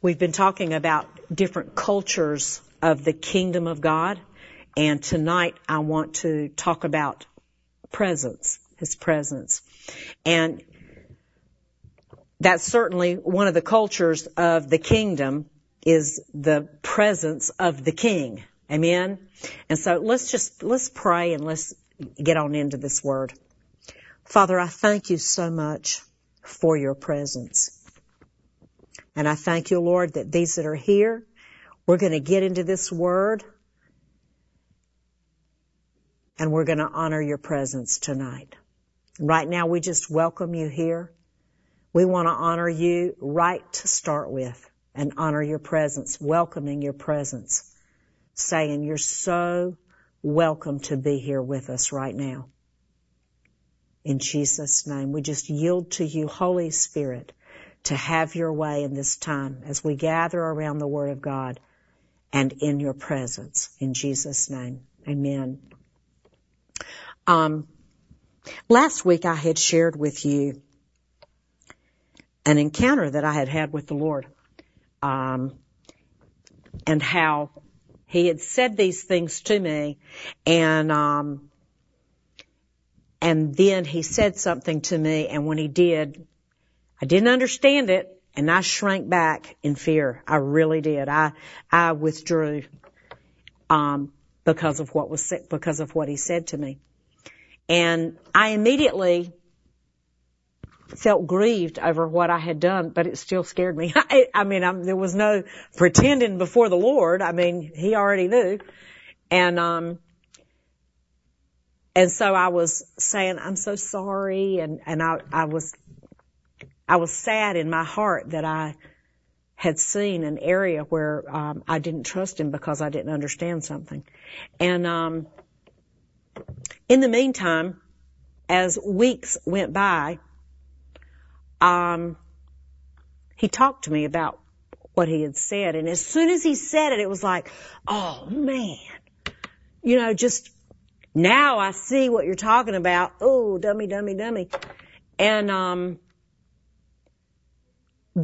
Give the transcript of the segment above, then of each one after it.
we've been talking about different cultures of the kingdom of God, and tonight I want to talk about presence, His presence. And that's certainly one of the cultures of the kingdom is the presence of the king. Amen. And so let's just, let's pray and let's get on into this word. Father, I thank you so much for your presence. And I thank you, Lord, that these that are here, we're going to get into this word and we're going to honor your presence tonight. Right now, we just welcome you here. We want to honor you right to start with and honor your presence, welcoming your presence, saying you're so welcome to be here with us right now. In Jesus' name, we just yield to you, Holy Spirit, to have your way in this time as we gather around the Word of God and in your presence. In Jesus' name, amen. Um, last week I had shared with you an encounter that I had had with the Lord, um, and how He had said these things to me, and um, and then He said something to me, and when He did, I didn't understand it, and I shrank back in fear. I really did. I I withdrew um, because of what was because of what He said to me. And I immediately felt grieved over what I had done, but it still scared me. I, I mean, I'm, there was no pretending before the Lord. I mean, He already knew. And, um, and so I was saying, I'm so sorry. And, and I, I was, I was sad in my heart that I had seen an area where, um, I didn't trust Him because I didn't understand something. And, um, in the meantime, as weeks went by, um, he talked to me about what he had said. And as soon as he said it, it was like, oh man, you know, just now I see what you're talking about. Oh, dummy, dummy, dummy. And, um,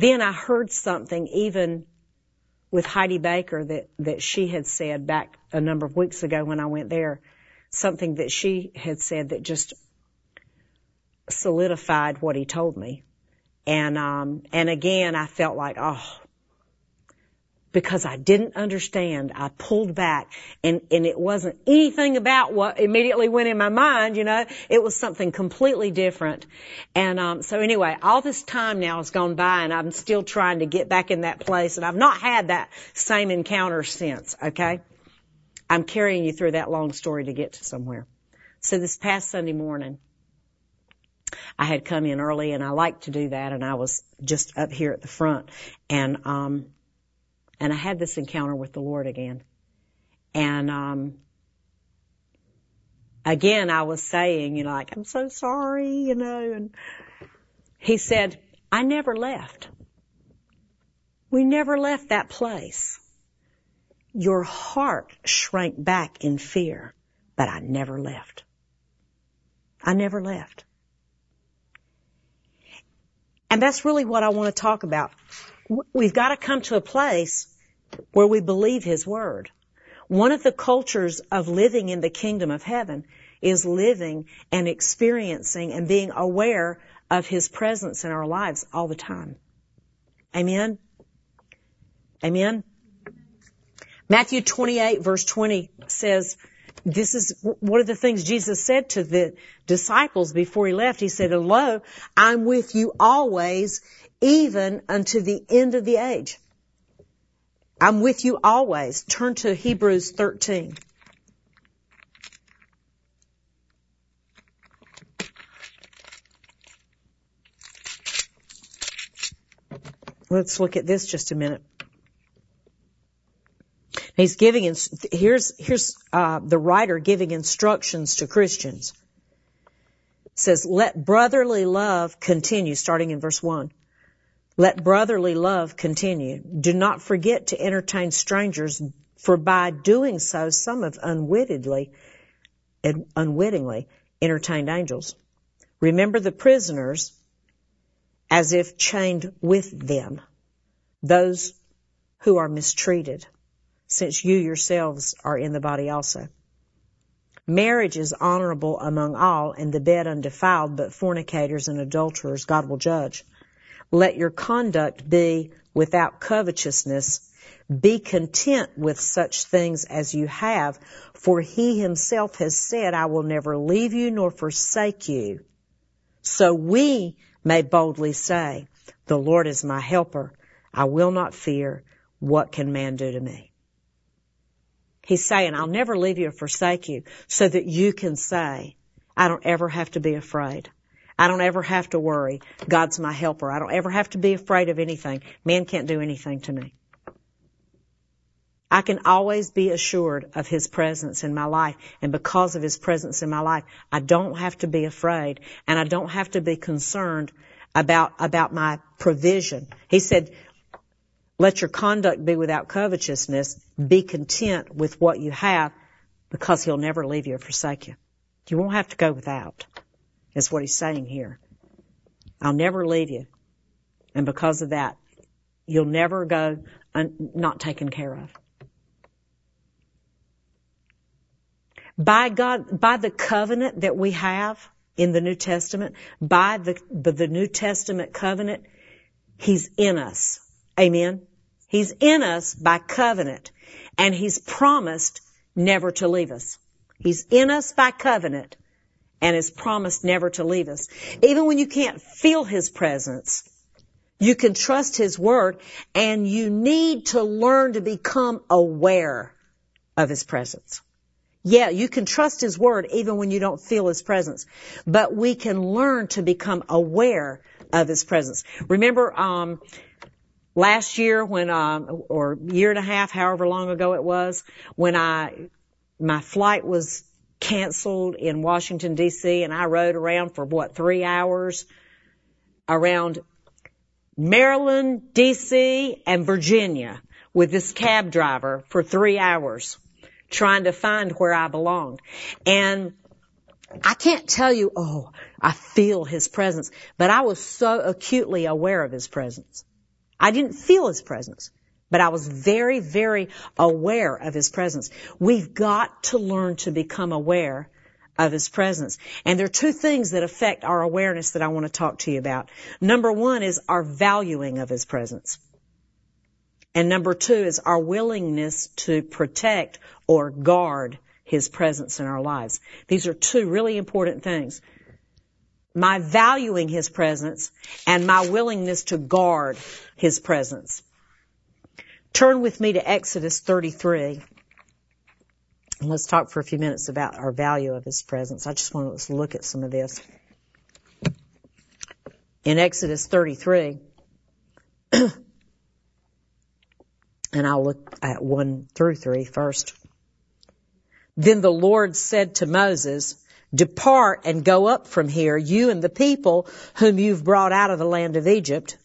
then I heard something even with Heidi Baker that, that she had said back a number of weeks ago when I went there something that she had said that just solidified what he told me. And, um, and again, I felt like, oh, because I didn't understand, I pulled back and, and it wasn't anything about what immediately went in my mind, you know, it was something completely different. And, um, so anyway, all this time now has gone by and I'm still trying to get back in that place and I've not had that same encounter since, okay? I'm carrying you through that long story to get to somewhere. So this past Sunday morning, I had come in early and I like to do that and I was just up here at the front and, um, and I had this encounter with the Lord again. And, um, again, I was saying, you know, like, I'm so sorry, you know, and he said, I never left. We never left that place. Your heart shrank back in fear, but I never left. I never left. And that's really what I want to talk about. We've got to come to a place where we believe His Word. One of the cultures of living in the kingdom of heaven is living and experiencing and being aware of His presence in our lives all the time. Amen? Amen? Matthew 28 verse 20 says, this is one of the things Jesus said to the disciples before he left. He said, Lo, I'm with you always, even unto the end of the age. I'm with you always. Turn to Hebrews 13. Let's look at this just a minute. He's giving, here's, here's, uh, the writer giving instructions to Christians. It says, let brotherly love continue, starting in verse one. Let brotherly love continue. Do not forget to entertain strangers, for by doing so, some have unwittingly, unwittingly entertained angels. Remember the prisoners as if chained with them, those who are mistreated, since you yourselves are in the body also. Marriage is honorable among all, and the bed undefiled, but fornicators and adulterers God will judge. Let your conduct be without covetousness. Be content with such things as you have, for he himself has said, I will never leave you nor forsake you. So we may boldly say, the Lord is my helper. I will not fear. What can man do to me? He's saying, I'll never leave you or forsake you so that you can say, I don't ever have to be afraid. I don't ever have to worry. God's my helper. I don't ever have to be afraid of anything. Man can't do anything to me. I can always be assured of His presence in my life. And because of His presence in my life, I don't have to be afraid and I don't have to be concerned about, about my provision. He said, let your conduct be without covetousness. Be content with what you have because he'll never leave you or forsake you. You won't have to go without, is what he's saying here. I'll never leave you. And because of that, you'll never go un- not taken care of. By God, by the covenant that we have in the New Testament, by the, by the New Testament covenant, He's in us. Amen. He's in us by covenant and he's promised never to leave us. He's in us by covenant and has promised never to leave us. Even when you can't feel his presence, you can trust his word and you need to learn to become aware of his presence. Yeah, you can trust his word even when you don't feel his presence, but we can learn to become aware of his presence. Remember, um, last year when, um, or year and a half, however long ago it was, when I, my flight was canceled in Washington DC and I rode around for what, three hours around Maryland, DC, and Virginia with this cab driver for three hours trying to find where I belonged. And I can't tell you, oh, I feel his presence, but I was so acutely aware of his presence. I didn't feel his presence, but I was very, very aware of his presence. We've got to learn to become aware of his presence. And there are two things that affect our awareness that I want to talk to you about. Number one is our valuing of his presence. And number two is our willingness to protect or guard his presence in our lives. These are two really important things my valuing His presence and my willingness to guard His presence. Turn with me to Exodus 33. And let's talk for a few minutes about our value of His presence. I just want to look at some of this. In Exodus 33, and I'll look at 1 through 3 first. Then the Lord said to Moses, Depart and go up from here, you and the people whom you've brought out of the land of Egypt,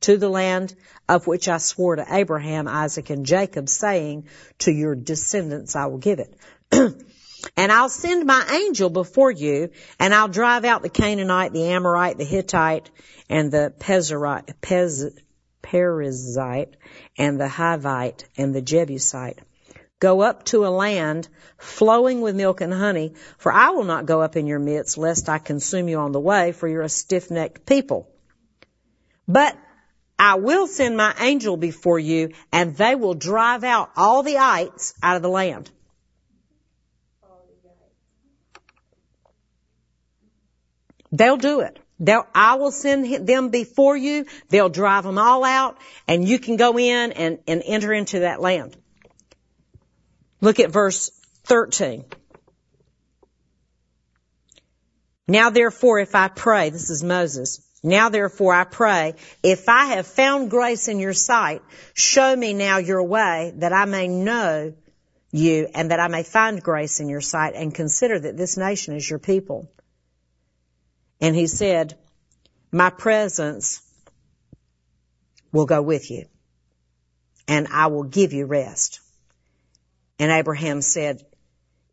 to the land of which I swore to Abraham, Isaac, and Jacob, saying, To your descendants I will give it. and I'll send my angel before you, and I'll drive out the Canaanite, the Amorite, the Hittite, and the Pezerite, Pez, Perizzite, and the Hivite, and the Jebusite. Go up to a land flowing with milk and honey, for I will not go up in your midst, lest I consume you on the way, for you're a stiff-necked people. But I will send my angel before you, and they will drive out all the ites out of the land. They'll do it. They'll, I will send them before you. They'll drive them all out, and you can go in and, and enter into that land. Look at verse 13. Now therefore if I pray, this is Moses, now therefore I pray, if I have found grace in your sight, show me now your way that I may know you and that I may find grace in your sight and consider that this nation is your people. And he said, my presence will go with you and I will give you rest. And Abraham said,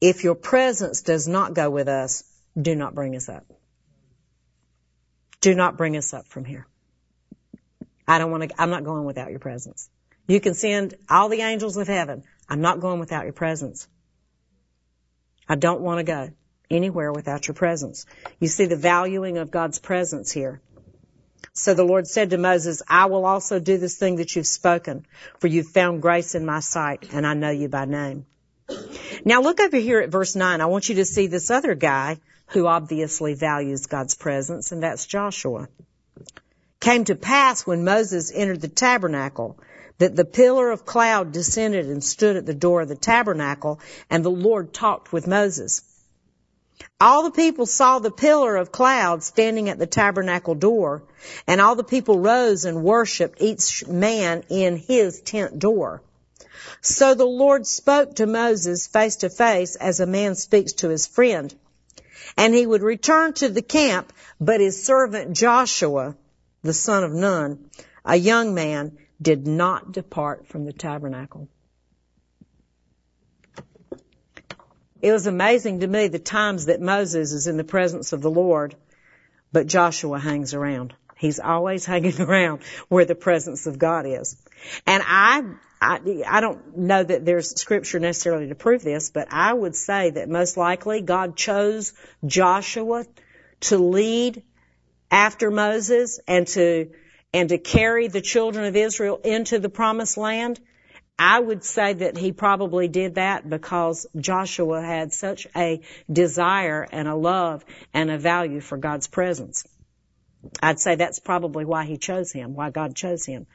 if your presence does not go with us, do not bring us up. Do not bring us up from here. I don't want to, I'm not going without your presence. You can send all the angels of heaven. I'm not going without your presence. I don't want to go anywhere without your presence. You see the valuing of God's presence here. So the Lord said to Moses, I will also do this thing that you've spoken, for you've found grace in my sight, and I know you by name. Now look over here at verse 9. I want you to see this other guy who obviously values God's presence, and that's Joshua. Came to pass when Moses entered the tabernacle that the pillar of cloud descended and stood at the door of the tabernacle, and the Lord talked with Moses. All the people saw the pillar of cloud standing at the tabernacle door, and all the people rose and worshiped each man in his tent door. So the Lord spoke to Moses face to face as a man speaks to his friend. And he would return to the camp, but his servant Joshua, the son of Nun, a young man, did not depart from the tabernacle. It was amazing to me the times that Moses is in the presence of the Lord, but Joshua hangs around. He's always hanging around where the presence of God is. And I, I, I don't know that there's scripture necessarily to prove this, but I would say that most likely God chose Joshua to lead after Moses and to, and to carry the children of Israel into the promised land I would say that he probably did that because Joshua had such a desire and a love and a value for God's presence. I'd say that's probably why he chose him, why God chose him.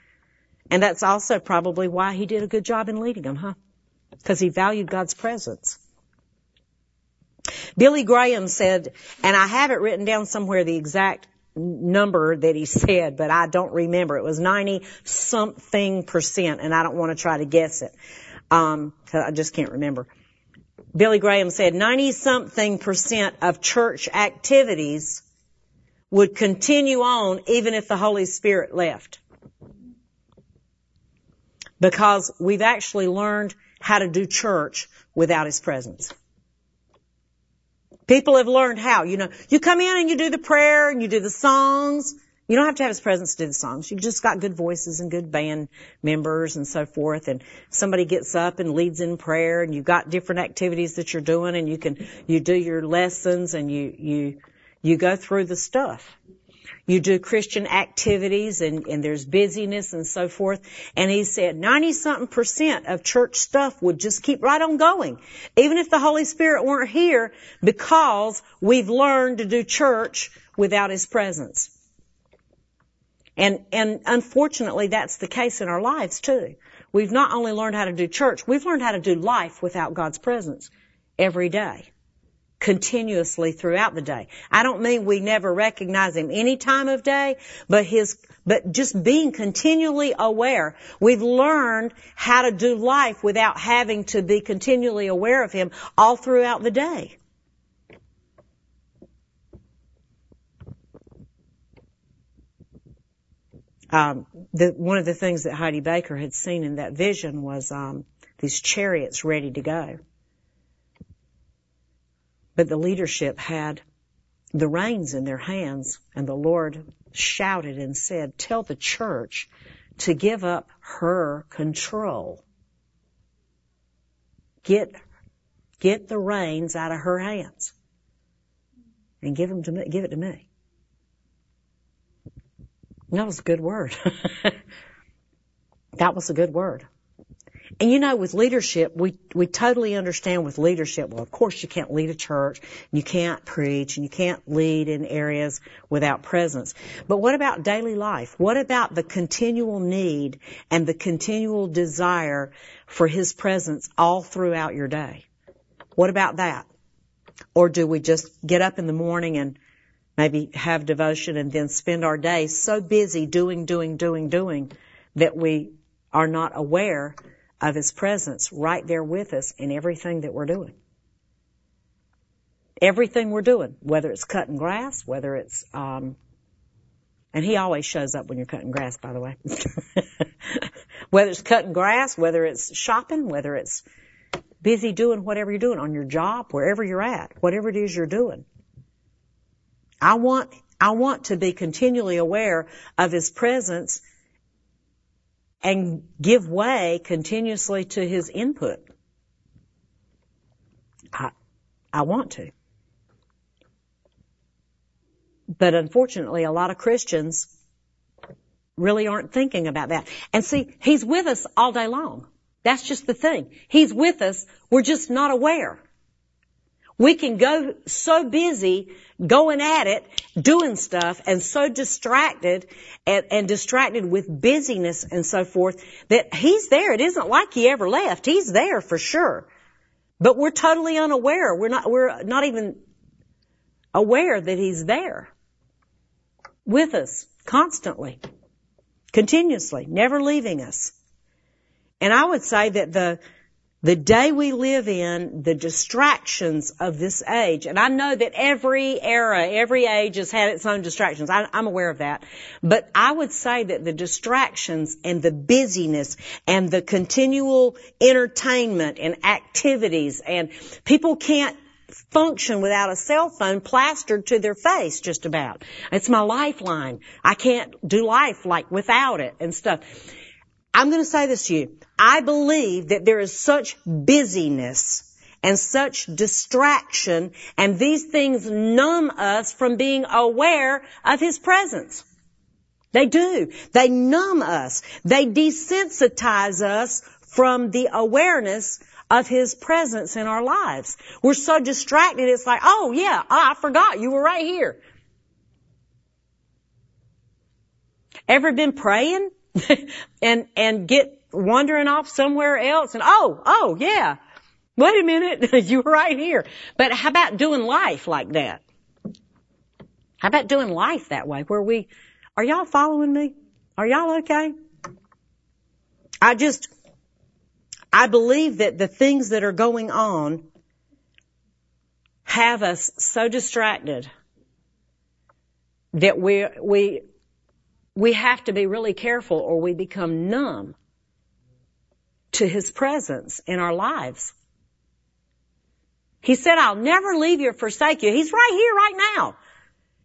And that's also probably why he did a good job in leading them, huh? Because he valued God's presence. Billy Graham said, and I have it written down somewhere the exact number that he said, but I don't remember. It was 90 something percent, and I don't want to try to guess it. Um, I just can't remember. Billy Graham said 90 something percent of church activities would continue on even if the Holy Spirit left. Because we've actually learned how to do church without His presence. People have learned how. You know, you come in and you do the prayer and you do the songs. You don't have to have his presence to do the songs. You just got good voices and good band members and so forth. And somebody gets up and leads in prayer and you've got different activities that you're doing and you can, you do your lessons and you, you, you go through the stuff you do Christian activities and, and there's busyness and so forth. And he said 90 something percent of church stuff would just keep right on going. Even if the Holy Spirit weren't here because we've learned to do church without His presence. And, and unfortunately that's the case in our lives too. We've not only learned how to do church, we've learned how to do life without God's presence every day continuously throughout the day. I don't mean we never recognize him any time of day, but his, but just being continually aware. We've learned how to do life without having to be continually aware of him all throughout the day. Um, the, one of the things that Heidi Baker had seen in that vision was um, these chariots ready to go. But the leadership had the reins in their hands and the Lord shouted and said, tell the church to give up her control. Get, get the reins out of her hands and give them to me, give it to me. that was a good word. that was a good word. And you know, with leadership, we, we totally understand with leadership, well, of course you can't lead a church, you can't preach, and you can't lead in areas without presence. But what about daily life? What about the continual need and the continual desire for His presence all throughout your day? What about that? Or do we just get up in the morning and maybe have devotion and then spend our day so busy doing, doing, doing, doing that we are not aware of His presence right there with us in everything that we're doing. Everything we're doing, whether it's cutting grass, whether it's, um, and He always shows up when you're cutting grass, by the way. whether it's cutting grass, whether it's shopping, whether it's busy doing whatever you're doing on your job, wherever you're at, whatever it is you're doing. I want, I want to be continually aware of His presence and give way continuously to his input. I, I want to. But unfortunately, a lot of Christians really aren't thinking about that. And see, He's with us all day long. That's just the thing. He's with us. We're just not aware. We can go so busy going at it, doing stuff, and so distracted and, and, distracted with busyness and so forth that he's there. It isn't like he ever left. He's there for sure. But we're totally unaware. We're not, we're not even aware that he's there with us constantly, continuously, never leaving us. And I would say that the, the day we live in, the distractions of this age, and I know that every era, every age has had its own distractions. I, am aware of that. But I would say that the distractions and the busyness and the continual entertainment and activities and people can't function without a cell phone plastered to their face just about. It's my lifeline. I can't do life like without it and stuff. I'm going to say this to you. I believe that there is such busyness and such distraction and these things numb us from being aware of His presence. They do. They numb us. They desensitize us from the awareness of His presence in our lives. We're so distracted, it's like, oh yeah, I forgot you were right here. Ever been praying and, and get wandering off somewhere else and oh, oh yeah. Wait a minute, you're right here. But how about doing life like that? How about doing life that way where we, are y'all following me? Are y'all okay? I just, I believe that the things that are going on have us so distracted that we, we, we have to be really careful or we become numb to His presence in our lives. He said, I'll never leave you or forsake you. He's right here, right now.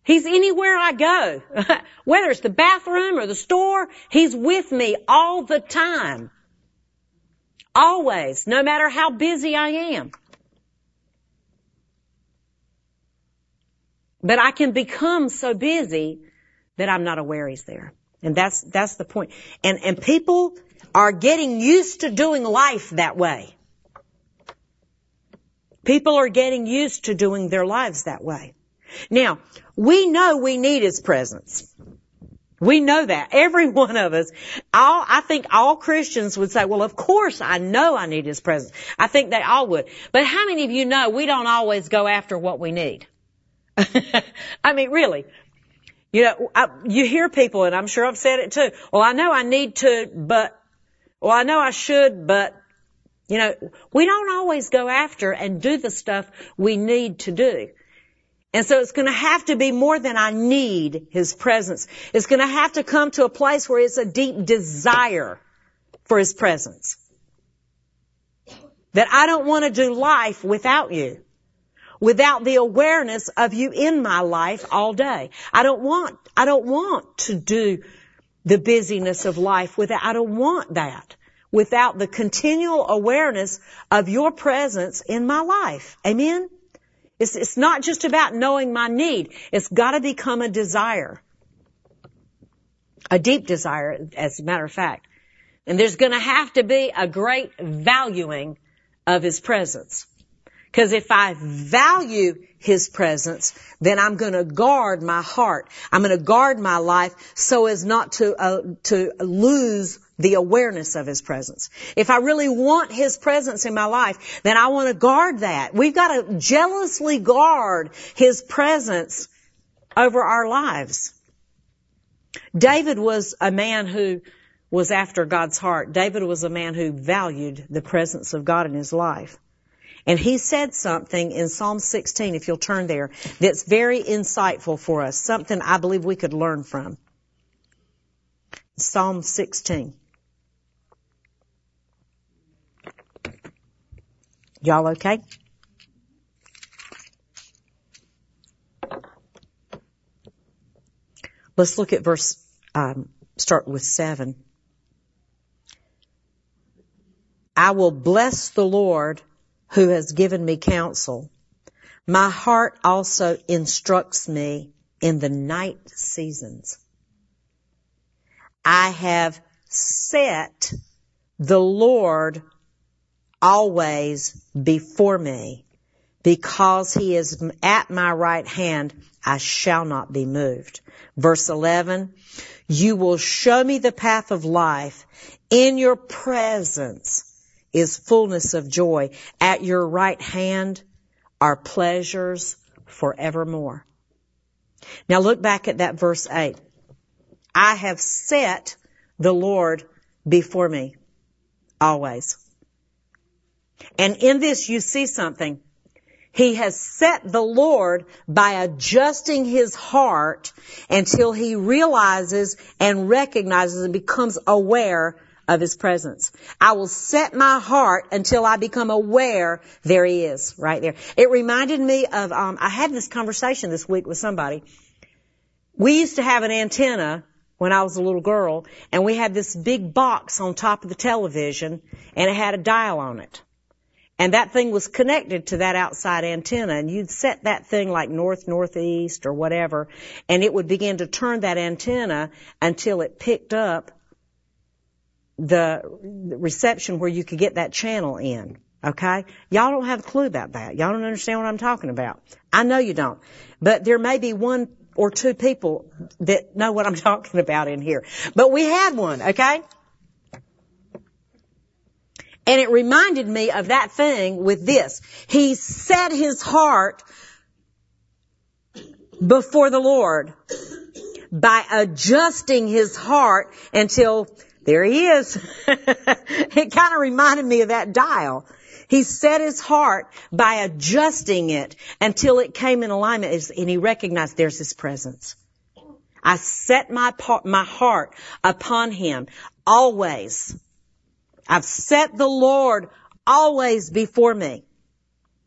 He's anywhere I go. Whether it's the bathroom or the store, He's with me all the time. Always, no matter how busy I am. But I can become so busy that I'm not aware he's there. And that's, that's the point. And, and people are getting used to doing life that way. People are getting used to doing their lives that way. Now, we know we need His presence. We know that. Every one of us. All, I think all Christians would say, well, of course I know I need His presence. I think they all would. But how many of you know we don't always go after what we need? I mean, really. You know, I, you hear people, and I'm sure I've said it too. Well, I know I need to, but, well, I know I should, but, you know, we don't always go after and do the stuff we need to do. And so it's going to have to be more than I need His presence. It's going to have to come to a place where it's a deep desire for His presence. That I don't want to do life without you. Without the awareness of you in my life all day. I don't want, I don't want to do the busyness of life without, I don't want that without the continual awareness of your presence in my life. Amen? It's, it's not just about knowing my need. It's gotta become a desire. A deep desire, as a matter of fact. And there's gonna have to be a great valuing of His presence. Cause if I value His presence, then I'm gonna guard my heart. I'm gonna guard my life so as not to, uh, to lose the awareness of His presence. If I really want His presence in my life, then I want to guard that. We've got to jealously guard His presence over our lives. David was a man who was after God's heart. David was a man who valued the presence of God in his life. And he said something in Psalm 16, if you'll turn there, that's very insightful for us, something I believe we could learn from. Psalm 16. Y'all okay? Let's look at verse, um, start with seven. I will bless the Lord who has given me counsel. My heart also instructs me in the night seasons. I have set the Lord always before me. Because he is at my right hand, I shall not be moved. Verse 11, you will show me the path of life. In your presence is fullness of joy. At your right hand are pleasures forevermore. Now look back at that verse 8. I have set the Lord before me always. And in this you see something. He has set the Lord by adjusting his heart until he realizes and recognizes and becomes aware of his presence. I will set my heart until I become aware there he is, right there. It reminded me of, um, I had this conversation this week with somebody. We used to have an antenna when I was a little girl and we had this big box on top of the television and it had a dial on it. And that thing was connected to that outside antenna and you'd set that thing like north, northeast or whatever and it would begin to turn that antenna until it picked up the reception where you could get that channel in. Okay? Y'all don't have a clue about that. Y'all don't understand what I'm talking about. I know you don't. But there may be one or two people that know what I'm talking about in here. But we had one, okay? And it reminded me of that thing with this. He set his heart before the Lord by adjusting his heart until there he is. it kind of reminded me of that dial. He set his heart by adjusting it until it came in alignment and he recognized there's his presence. I set my, my heart upon him always. I've set the Lord always before me.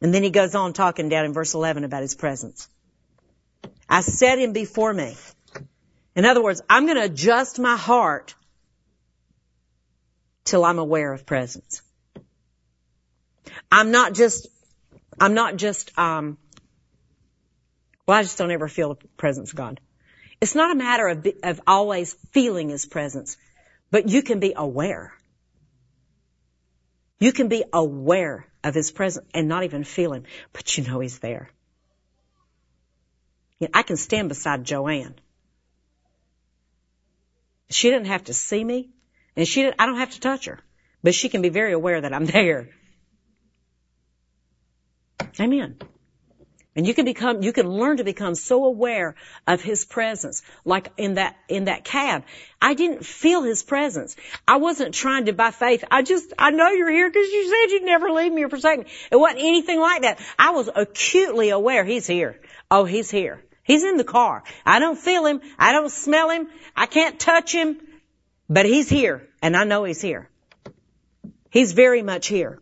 And then he goes on talking down in verse 11 about his presence. I set him before me. In other words, I'm going to adjust my heart till I'm aware of presence. I'm not just, I'm not just, um, well, I just don't ever feel the presence of God. It's not a matter of, of always feeling His presence, but you can be aware. You can be aware of His presence and not even feel Him, but you know He's there. You know, I can stand beside Joanne. She didn't have to see me, and she I don't have to touch her, but she can be very aware that I'm there. Amen. And you can become, you can learn to become so aware of His presence. Like in that, in that cab. I didn't feel His presence. I wasn't trying to by faith. I just, I know you're here because you said you'd never leave me or forsake me. It wasn't anything like that. I was acutely aware He's here. Oh, He's here. He's in the car. I don't feel Him. I don't smell Him. I can't touch Him. But He's here. And I know He's here. He's very much here.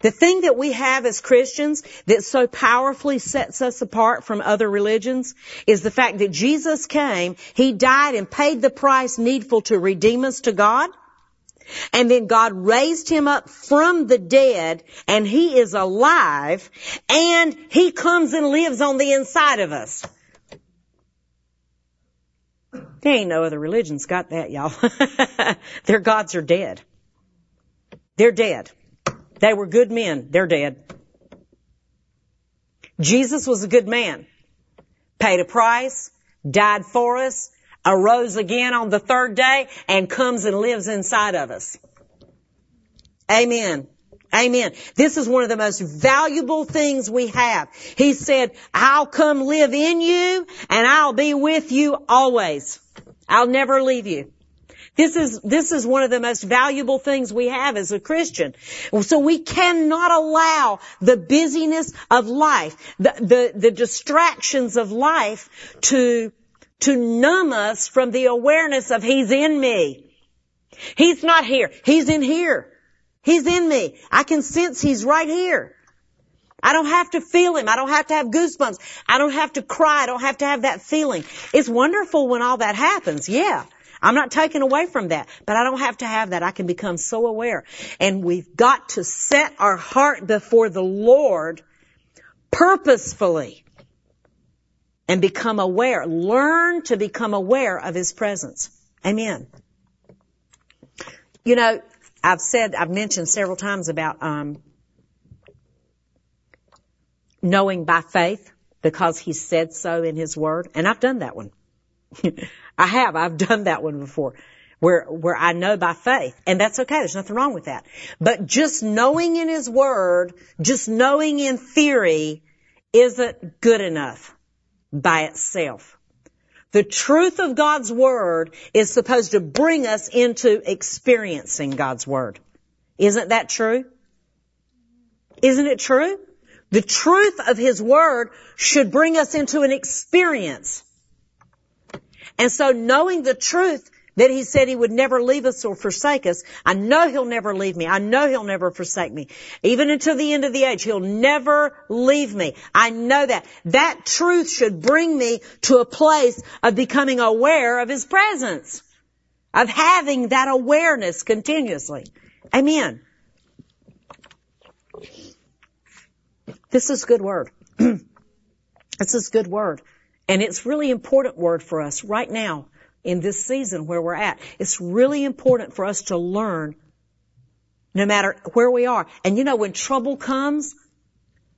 The thing that we have as Christians that so powerfully sets us apart from other religions is the fact that Jesus came, He died and paid the price needful to redeem us to God. And then God raised him up from the dead and he is alive and he comes and lives on the inside of us. There ain't no other religions got that, y'all. Their gods are dead. They're dead. They were good men. They're dead. Jesus was a good man. Paid a price, died for us, arose again on the third day, and comes and lives inside of us. Amen. Amen. This is one of the most valuable things we have. He said, I'll come live in you and I'll be with you always. I'll never leave you. This is, this is one of the most valuable things we have as a Christian. So we cannot allow the busyness of life, the, the, the distractions of life to, to numb us from the awareness of He's in me. He's not here. He's in here. He's in me. I can sense He's right here. I don't have to feel him. I don't have to have goosebumps. I don't have to cry. I don't have to have that feeling. It's wonderful when all that happens. Yeah. I'm not taken away from that, but I don't have to have that. I can become so aware. And we've got to set our heart before the Lord purposefully and become aware. Learn to become aware of His presence. Amen. You know, I've said, I've mentioned several times about, um, knowing by faith because He said so in His Word. And I've done that one. I have. I've done that one before where, where I know by faith. And that's okay. There's nothing wrong with that. But just knowing in His Word, just knowing in theory isn't good enough by itself. The truth of God's Word is supposed to bring us into experiencing God's Word. Isn't that true? Isn't it true? The truth of His Word should bring us into an experience. And so knowing the truth that he said he would never leave us or forsake us. I know he'll never leave me. I know he'll never forsake me. Even until the end of the age, he'll never leave me. I know that. That truth should bring me to a place of becoming aware of his presence. Of having that awareness continuously. Amen. This is good word. this is good word. And it's really important word for us right now in this season where we're at. It's really important for us to learn no matter where we are. And you know, when trouble comes,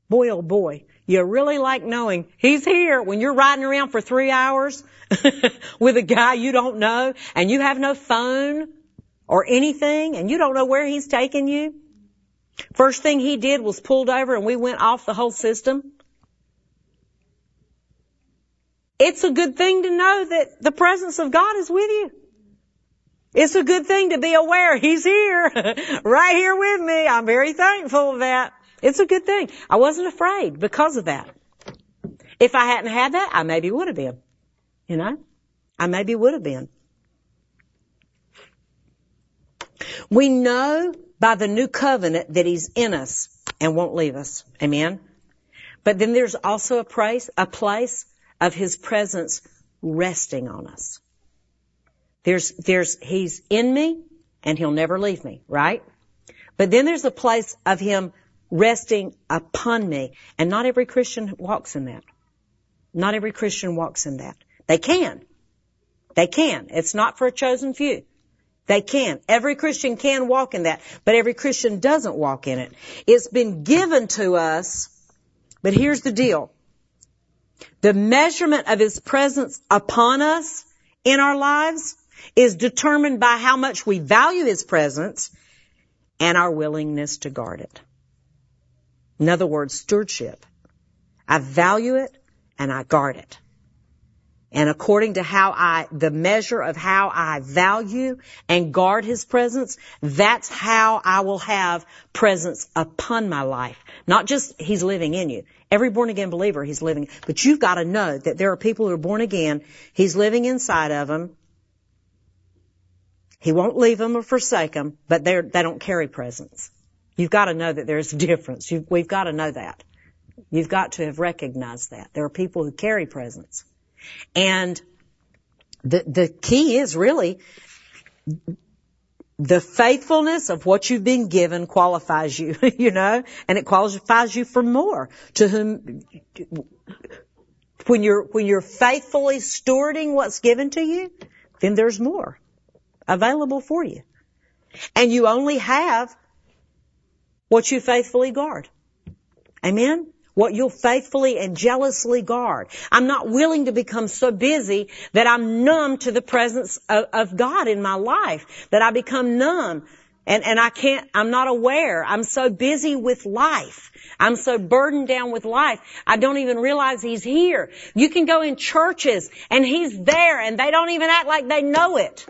boy oh boy, you really like knowing he's here when you're riding around for three hours with a guy you don't know and you have no phone or anything and you don't know where he's taking you. First thing he did was pulled over and we went off the whole system. It's a good thing to know that the presence of God is with you. It's a good thing to be aware He's here, right here with me. I'm very thankful of that. It's a good thing. I wasn't afraid because of that. If I hadn't had that, I maybe would have been. You know? I maybe would have been. We know by the new covenant that He's in us and won't leave us. Amen? But then there's also a place, a place of His presence resting on us. There's, there's, He's in me and He'll never leave me, right? But then there's a place of Him resting upon me. And not every Christian walks in that. Not every Christian walks in that. They can. They can. It's not for a chosen few. They can. Every Christian can walk in that, but every Christian doesn't walk in it. It's been given to us, but here's the deal. The measurement of His presence upon us in our lives is determined by how much we value His presence and our willingness to guard it. In other words, stewardship. I value it and I guard it. And according to how I, the measure of how I value and guard His presence, that's how I will have presence upon my life. Not just He's living in you. Every born again believer, He's living, but you've got to know that there are people who are born again, He's living inside of them. He won't leave them or forsake them, but they're, they don't carry presence. You've got to know that there's a difference. You've, we've got to know that. You've got to have recognized that. There are people who carry presence. And the, the key is really the faithfulness of what you've been given qualifies you, you know, and it qualifies you for more to whom, when you're, when you're faithfully stewarding what's given to you, then there's more available for you. And you only have what you faithfully guard. Amen? What you'll faithfully and jealously guard. I'm not willing to become so busy that I'm numb to the presence of, of God in my life, that I become numb. And, and I can't, I'm not aware. I'm so busy with life. I'm so burdened down with life. I don't even realize He's here. You can go in churches and He's there and they don't even act like they know it.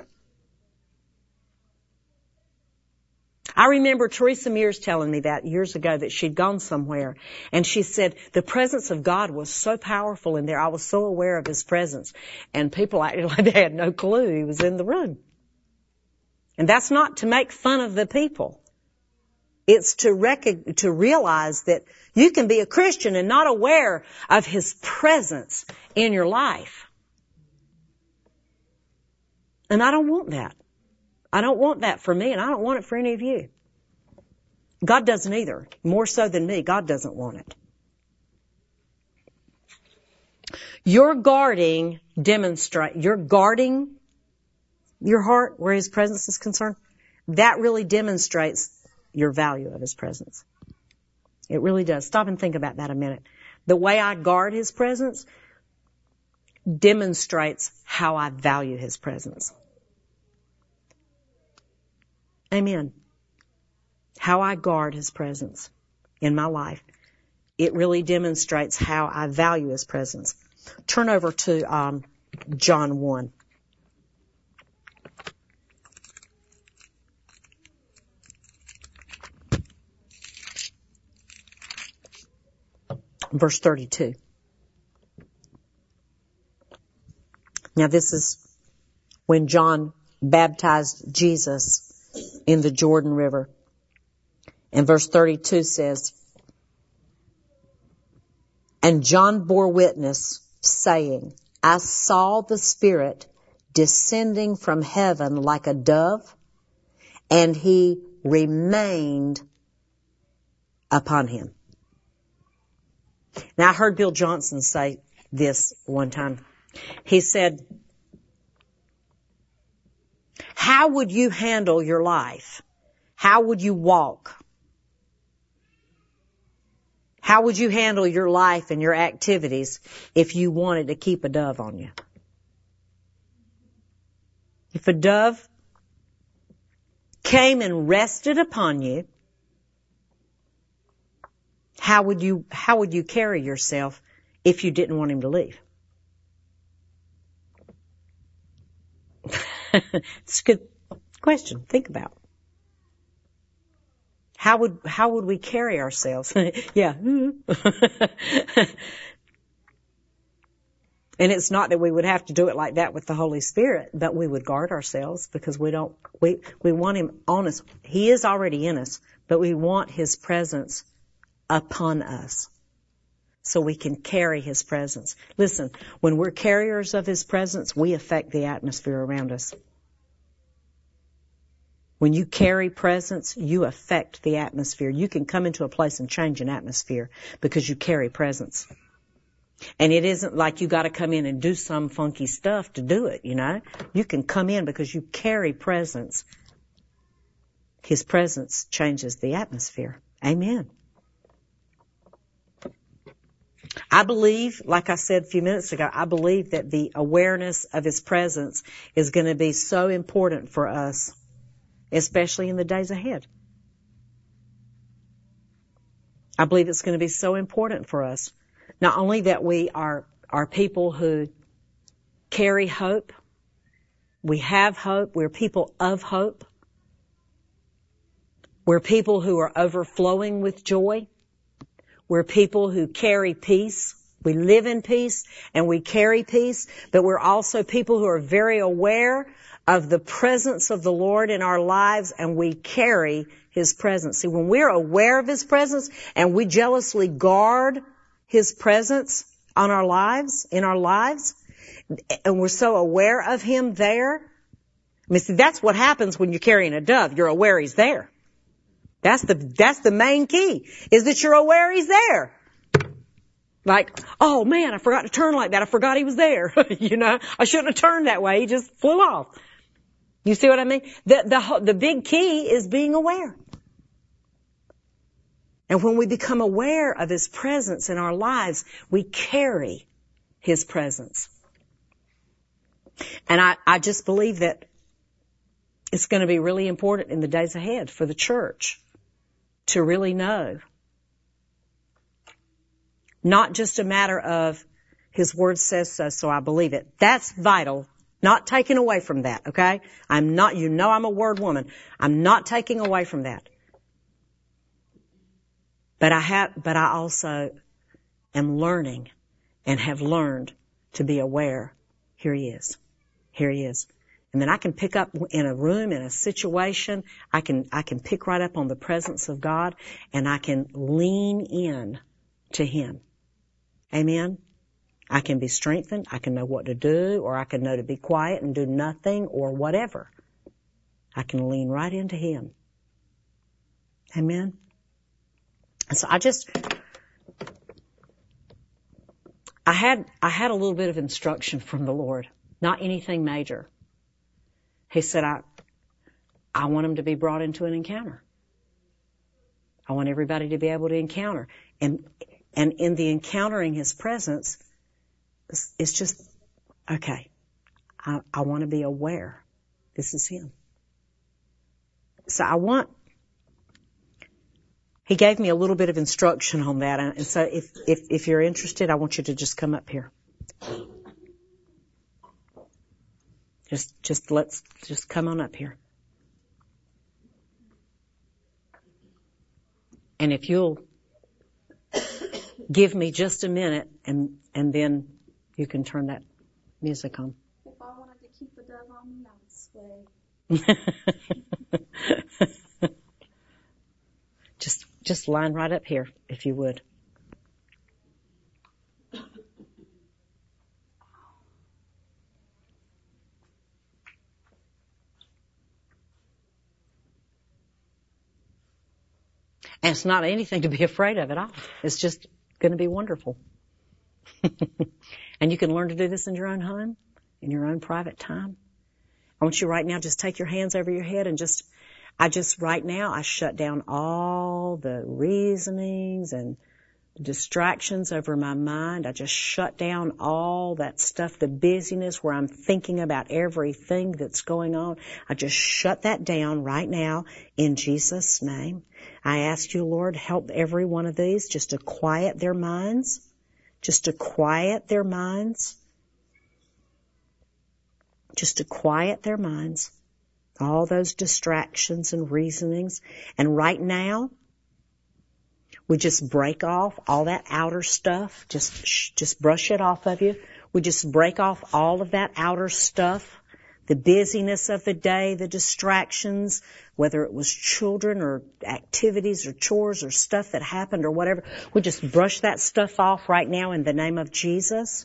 I remember Teresa Mears telling me that years ago that she'd gone somewhere and she said the presence of God was so powerful in there. I was so aware of His presence and people acted like they had no clue He was in the room. And that's not to make fun of the people. It's to rec- to realize that you can be a Christian and not aware of His presence in your life. And I don't want that. I don't want that for me and I don't want it for any of you. God doesn't either. More so than me, God doesn't want it. You're guarding demonstrate, you're guarding your heart where His presence is concerned. That really demonstrates your value of His presence. It really does. Stop and think about that a minute. The way I guard His presence demonstrates how I value His presence. Amen. How I guard His presence in my life. It really demonstrates how I value His presence. Turn over to um, John 1. Verse 32. Now this is when John baptized Jesus in the Jordan River. And verse 32 says, And John bore witness saying, I saw the Spirit descending from heaven like a dove, and he remained upon him. Now I heard Bill Johnson say this one time. He said, how would you handle your life? How would you walk? How would you handle your life and your activities if you wanted to keep a dove on you? If a dove came and rested upon you, how would you, how would you carry yourself if you didn't want him to leave? it's a good question. Think about. How would, how would we carry ourselves? yeah. and it's not that we would have to do it like that with the Holy Spirit, but we would guard ourselves because we don't, we, we want Him on us. He is already in us, but we want His presence upon us so we can carry His presence. Listen, when we're carriers of His presence, we affect the atmosphere around us. When you carry presence, you affect the atmosphere. You can come into a place and change an atmosphere because you carry presence. And it isn't like you gotta come in and do some funky stuff to do it, you know? You can come in because you carry presence. His presence changes the atmosphere. Amen. I believe, like I said a few minutes ago, I believe that the awareness of His presence is going to be so important for us, especially in the days ahead. I believe it's going to be so important for us. Not only that we are, are people who carry hope, we have hope, we're people of hope, we're people who are overflowing with joy, we're people who carry peace. We live in peace and we carry peace, but we're also people who are very aware of the presence of the Lord in our lives and we carry His presence. See, when we're aware of His presence and we jealously guard His presence on our lives, in our lives, and we're so aware of Him there, I mean, see, that's what happens when you're carrying a dove. You're aware He's there. That's the, that's the main key, is that you're aware he's there. Like, oh man, I forgot to turn like that. I forgot he was there. you know, I shouldn't have turned that way. He just flew off. You see what I mean? The, the, the big key is being aware. And when we become aware of His presence in our lives, we carry His presence. And I, I just believe that it's going to be really important in the days ahead for the church to really know. Not just a matter of his word says so, so I believe it. That's vital. Not taken away from that, okay? I'm not, you know I'm a word woman. I'm not taking away from that. But I have, but I also am learning and have learned to be aware. Here he is. Here he is. And then I can pick up in a room, in a situation, I can, I can pick right up on the presence of God and I can lean in to Him. Amen? I can be strengthened. I can know what to do, or I can know to be quiet and do nothing, or whatever. I can lean right into Him. Amen. So I just, I had, I had a little bit of instruction from the Lord, not anything major. He said, I, I want them to be brought into an encounter. I want everybody to be able to encounter. And, and in the encountering His presence, it's just, okay, I, I want to be aware. This is Him. So I want, he gave me a little bit of instruction on that. And so if, if, if you're interested, I want you to just come up here. Just, just let's, just come on up here. And if you'll give me just a minute and, and then you can turn that music on. If I wanted to keep the dove on me, I would sway. just, just line right up here, if you would. And it's not anything to be afraid of at all. It's just going to be wonderful. and you can learn to do this in your own home, in your own private time. I want you right now just take your hands over your head and just, I just right now, I shut down all the reasonings and distractions over my mind. I just shut down all that stuff, the busyness where I'm thinking about everything that's going on. I just shut that down right now in Jesus' name. I ask you, Lord, help every one of these just to quiet their minds, just to quiet their minds, just to quiet their minds, all those distractions and reasonings. And right now, we just break off all that outer stuff. Just, just brush it off of you. We just break off all of that outer stuff. The busyness of the day, the distractions, whether it was children or activities or chores or stuff that happened or whatever. We just brush that stuff off right now in the name of Jesus.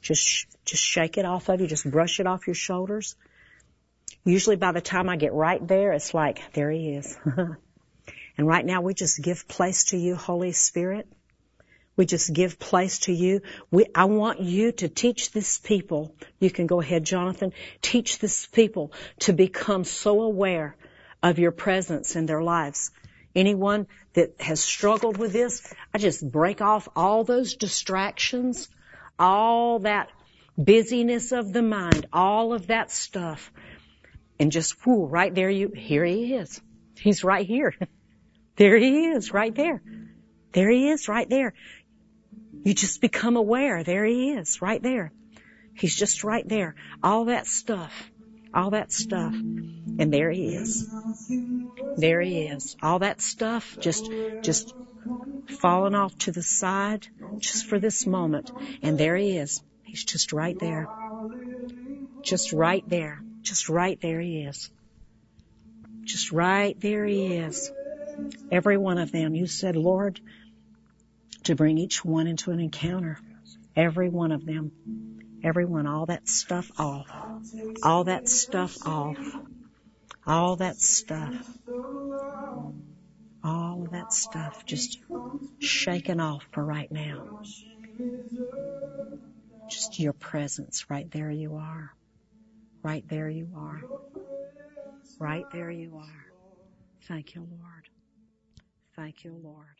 Just, just shake it off of you. Just brush it off your shoulders. Usually by the time I get right there, it's like, there he is. And right now we just give place to you, Holy Spirit. We just give place to you. We, I want you to teach this people. You can go ahead, Jonathan. Teach this people to become so aware of your presence in their lives. Anyone that has struggled with this, I just break off all those distractions, all that busyness of the mind, all of that stuff. And just, whoo, right there you, here he is. He's right here. There he is, right there. There he is, right there. You just become aware. There he is, right there. He's just right there. All that stuff. All that stuff. And there he is. There he is. All that stuff just, just falling off to the side just for this moment. And there he is. He's just right there. Just right there. Just right there he is. Just right there he is. Every one of them. You said, Lord, to bring each one into an encounter. Every one of them. Everyone, all that stuff off. All that stuff off. All that stuff. All of that stuff just shaken off for right now. Just your presence right there you are. Right there you are. Right there you are. Thank you, Lord. Thank you, Lord.